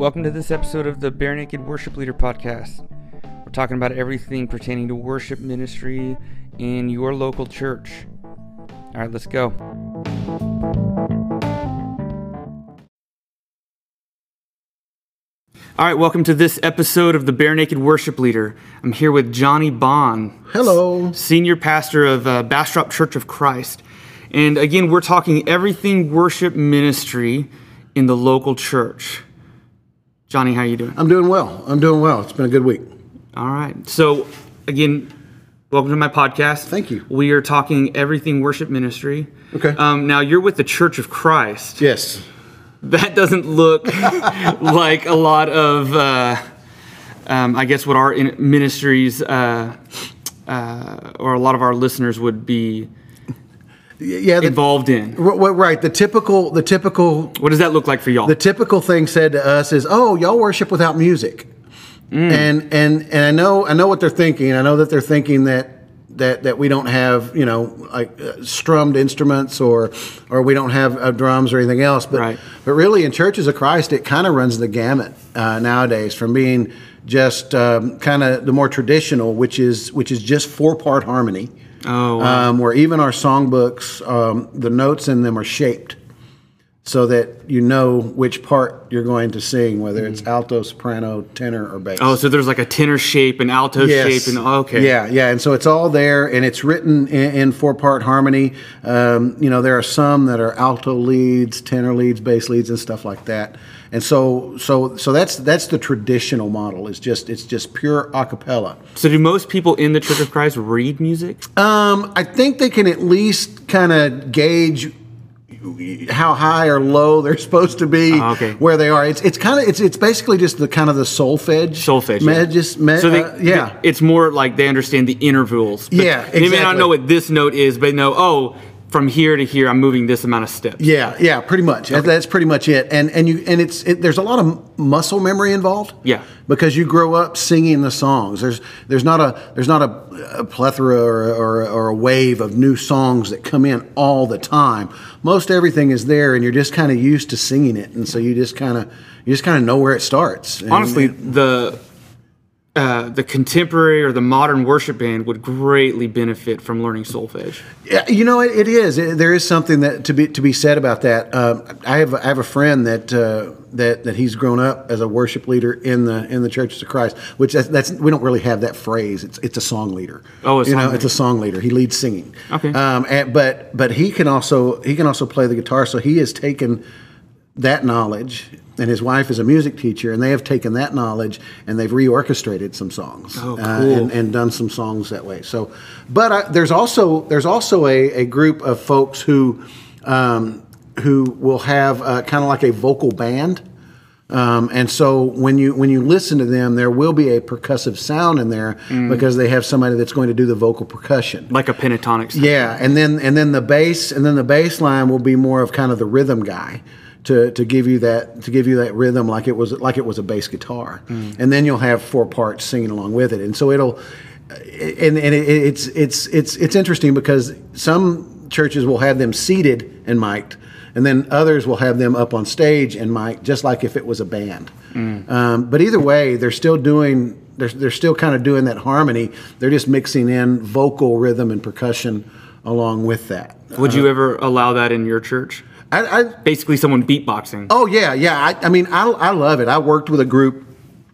Welcome to this episode of the Bare Naked Worship Leader Podcast. We're talking about everything pertaining to worship ministry in your local church. All right, let's go. All right, welcome to this episode of the Bare Naked Worship Leader. I'm here with Johnny Bond. Hello. Senior pastor of uh, Bastrop Church of Christ. And again, we're talking everything worship ministry in the local church. Johnny, how are you doing? I'm doing well. I'm doing well. It's been a good week. All right. So, again, welcome to my podcast. Thank you. We are talking everything worship ministry. Okay. Um, now, you're with the Church of Christ. Yes. That doesn't look like a lot of, uh, um, I guess, what our in- ministries uh, uh, or a lot of our listeners would be Yeah. The, involved in. right. The typical. The typical. What does that look like for y'all? The typical thing said to us is, "Oh, y'all worship without music," and and and I know I know what they're thinking. I know that they're thinking that. That, that we don't have you know like uh, strummed instruments or or we don't have uh, drums or anything else but Right. but really in churches of Christ it kind of runs the gamut uh, nowadays from being just um, kind of the more traditional which is which is just four part harmony Oh, wow. um, where even our songbooks, um, the notes in them are shaped so that you know which part you're going to sing, whether it's alto, soprano, tenor, or bass. oh, so there's like a tenor shape, an alto Yes. shape, and okay. Yeah, yeah, and so it's all there, and it's written in, in four-part harmony. Um, you know, there are some that are alto leads, tenor leads, bass leads, and stuff like that. And so, so, so that's that's the traditional model. It's just it's just pure a cappella. So, do most people in the Church of Christ read music? Um, I think they can at least kind of gauge how high or low they're supposed to be, Ah, okay. where they are. It's it's kind of it's it's basically just the kind of the solfege. Solfege, Me- yeah. just me- So they, uh, yeah. it's more like they understand the intervals. But Yeah, They may not know what this note is, but they know, oh, from here to here, I'm moving this amount of steps. Yeah, yeah, pretty much. That- That's pretty much it. And and you and it's it, there's a lot of muscle memory involved. Yeah. because you grow up singing the songs. There's there's not a there's not a, a plethora or, or or a wave of new songs that come in all the time. Most everything is there, and you're just kind of used to singing it, and so you just kind of you just kind of know where it starts. And- Honestly, the uh, the contemporary or the modern worship band would greatly benefit from learning solfege. Yeah, you know, it, it is. It- there is something that to be to be said about that. Um, I have I have a friend that uh, that that he's grown up as a worship leader in the in the Churches of Christ, which that's, that's we don't really have that phrase. It's it's a song leader. Oh, you know, leader. it's a song leader. He leads singing. Okay. Um, and, but but he can also he can also play the guitar. So he has taken that knowledge. And his wife is a music teacher, and they have taken that knowledge and they've reorchestrated some songs Oh, uh, and, and done some songs that way. So, but I, there's also there's also a, a group of folks who um, who will have uh, kind of like a vocal band. Um, and so when you when you listen to them, there will be a percussive sound in there Mm. because they have somebody that's going to do the vocal percussion. Like a pentatonic. sound. Yeah, and then and then the bass and then the bass line will be more of kind of the rhythm guy to, to give you that to give you that rhythm like it was like it was a bass guitar, mm. and then you'll have four parts singing along with it, and so it'll and and it, it's it's it's it's interesting because some churches will have them seated and mic'd. And then others will have them up on stage and mic, just like if it was a band. Mm. Um, but either way, they're still doing they're, they're still kind of doing that harmony. They're just mixing in vocal rhythm and percussion along with that. Would uh, you ever allow that in your church? I, I Basically, someone beatboxing. oh yeah yeah. I, I mean I, I love it. I worked with a group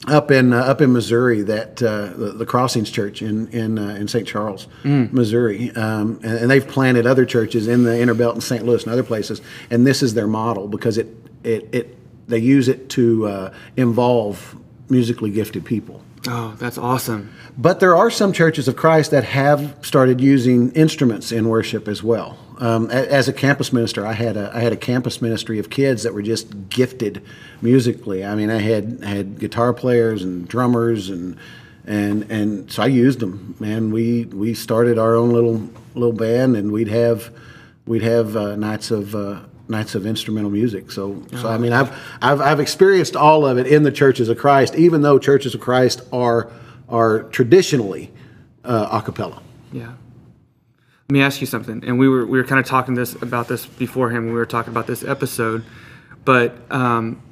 up in uh, up in Missouri that uh, the, the Crossings Church in in uh, in St. Charles, Missouri, um, and, and they've planted other churches in the Inner Belt in St. Louis and other places. And this is their model because it it, it they use it to uh, involve musically gifted people. Oh, that's awesome. But there are some churches of Christ that have started using instruments in worship as well. Um, as a campus minister, I had a I had a campus ministry of kids that were just gifted musically. I mean, I had had guitar players and drummers and and and so I used them. Man, we we started our own little little band, and we'd have we'd have uh, nights of. Uh, Nights of instrumental music. So, so I mean, I've, I've I've experienced all of it in the churches of Christ, even though churches of Christ are are traditionally uh, a cappella. Yeah. Let me ask you something. And we were we were kind of talking this about this beforehand when we were talking about this episode. But um,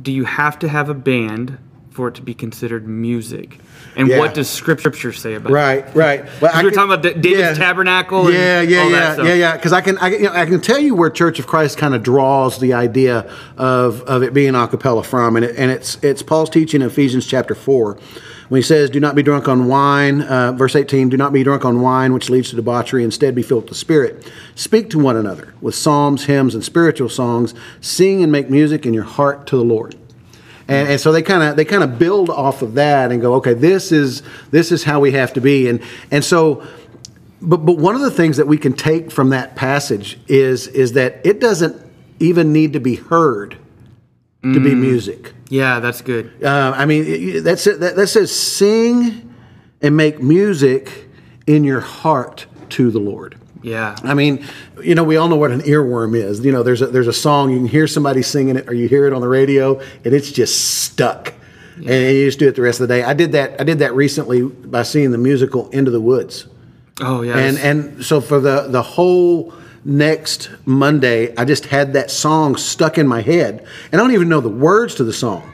do you have to have a band for it to be considered music? And Yeah. what does Scripture say about it? Right, right. Well, we were can- talking about Da- David's tabernacle and Yeah, yeah, all that yeah, yeah, yeah. Because I can, I, can- you know, I can tell you where Church of Christ kind of draws the idea of, of it being a cappella from, and it, and it's it's Paul's teaching in Ephesians chapter four, when he says, "Do not be drunk on wine." Uh, verse eighteen: Do not be drunk on wine, which leads to debauchery. Instead, be filled with the Spirit. Speak to one another with psalms, hymns, and spiritual songs. Sing and make music in your heart to the Lord. And, and so they kind of they kind of build off of that and go, okay, this is this is how we have to be. And and so, but but one of the things that we can take from that passage is is that it doesn't even need to be heard to be music. Yeah, that's good. Uh, I mean, that's it. That, that says sing and make music in your heart to the Lord. Yeah. I mean, you know, we all know what an earworm is. You know, there's a, there's a song you can hear somebody singing it, or you hear it on the radio, and it's just stuck, and you just do it the rest of the day. I did that. I did that recently by seeing the musical Into the Woods, Oh, yeah. and and so for the the whole next Monday, I just had that song stuck in my head, and I don't even know the words to the song.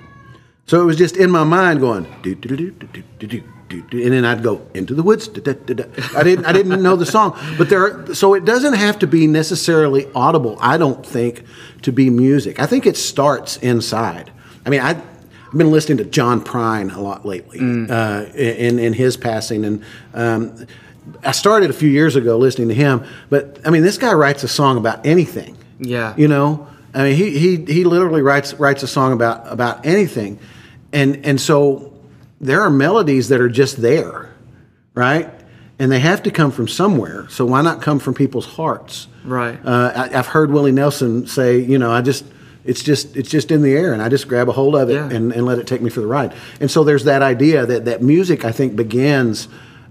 So it was just in my mind going do do do do do do do do, do, and then I'd go into the woods. da, da. I didn't I didn't know the song, but there. Are, so it doesn't have to be necessarily audible. I don't think to be music. I think it starts inside. I mean, I. I've been listening to John Prine a lot lately uh, in in his passing, and um, I started a few years ago listening to him. But I mean, this guy writes a song about anything. Yeah. You know, I mean, he he he literally writes writes a song about about anything, and and so there are melodies that are just there, right? And they have to come from somewhere. So why not come from people's hearts? Right. Uh, I, I've heard Willie Nelson say, you know, I just it's just it's just in the air, and I just grab a hold of it Yeah. and, and let it take me for the ride. And so there's that idea that that music I think begins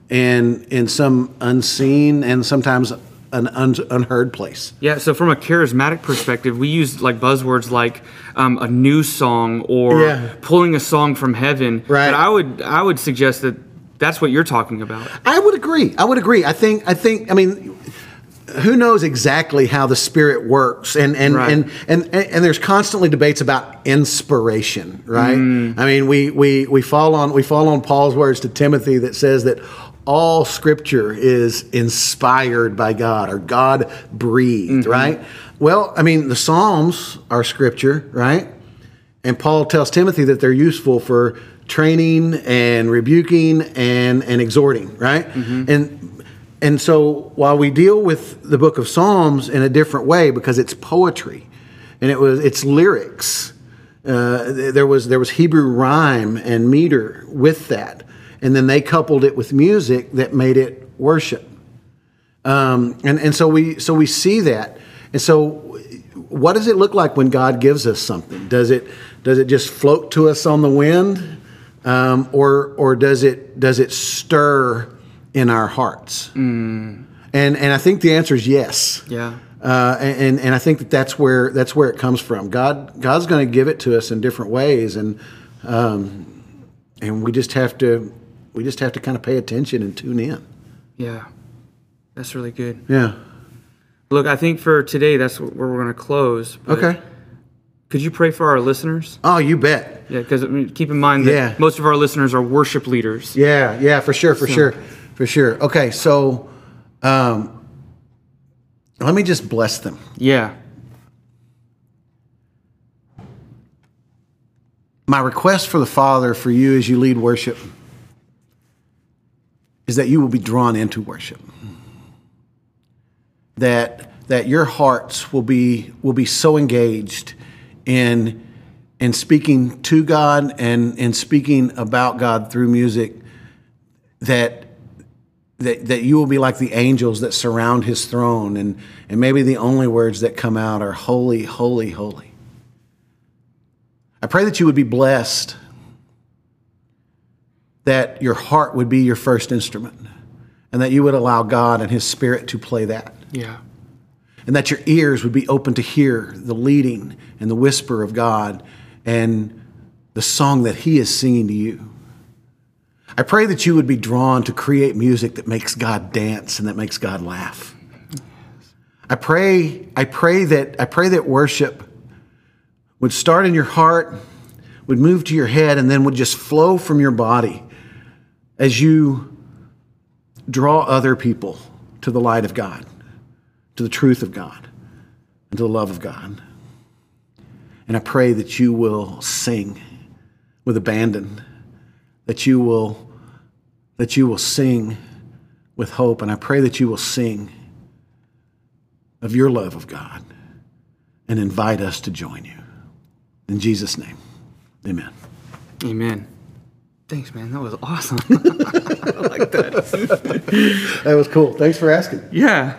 in in some unseen and sometimes an un, unheard place. Yeah, so from a charismatic perspective, we use like buzzwords like um, a new song or Yeah. pulling a song from heaven. Right. But I would I would suggest that that's what you're talking about. I would agree. I would agree. I think. I think. I mean, who knows exactly how the Spirit works, and and Right. and, and and and there's constantly debates about inspiration, right? I mean, we we we fall on we fall on Paul's words to Timothy that says that all Scripture is inspired by God or God breathed, right? Well, I mean, the Psalms are Scripture, right? And Paul tells Timothy that they're useful for training and rebuking and, and exhorting, right? And and so while we deal with the book of Psalms in a different way because it's poetry and it was it's lyrics. Uh, there was there was Hebrew rhyme and meter with that, and then they coupled it with music that made it worship. Um, and and so we so we see that, and so what does it look like when God gives us something? Does it does it just float to us on the wind, um, or or does it does it stir in our hearts? And and I think the answer is yes. Yeah. Uh, and and I think that that's where that's where it comes from. God God's going to give it to us in different ways, and um, and we just have to we just have to kind of pay attention and tune in. Yeah. That's really good. Yeah. Look, I think for today that's where we're going to close. Okay. Could you pray for our listeners? Oh, you bet. Yeah, because I mean, keep in mind that Yeah. most of our listeners are worship leaders. Yeah, yeah, for sure, for sure, for sure. Okay, so um, let me just bless them. Yeah. My request for the Father for you as you lead worship is that you will be drawn into worship. That that your hearts will be will be so engaged in in speaking to God and in speaking about God through music that that, that you will be like the angels that surround his throne and, and maybe the only words that come out are holy, holy, holy. I pray that you would be blessed, that your heart would be your first instrument, and that you would allow God and his spirit to play that, Yeah. and that your ears would be open to hear the leading and the whisper of God and the song that he is singing to you. I pray that you would be drawn to create music that makes God dance and that makes God laugh. I pray, I pray that I pray that worship would start in your heart would move to your head and then would just flow from your body as you draw other people to the light of God, to the truth of God, and to the love of God. And I pray that you will sing with abandon, that you will that you will sing with hope, and I pray that you will sing of your love of God and invite us to join you. In Jesus' name, amen. Amen. Thanks, man. That was awesome. I like that. That was cool. Thanks for asking. Yeah.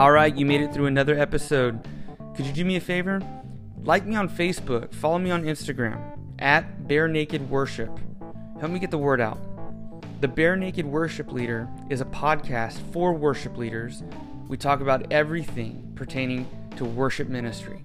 All right, you made it through another episode. Could you do me a favor? Like me on Facebook, follow me on Instagram at Bare Naked Worship. Help me get the word out. The Bare Naked Worship Leader is a podcast for worship leaders. We talk about everything pertaining to worship ministry.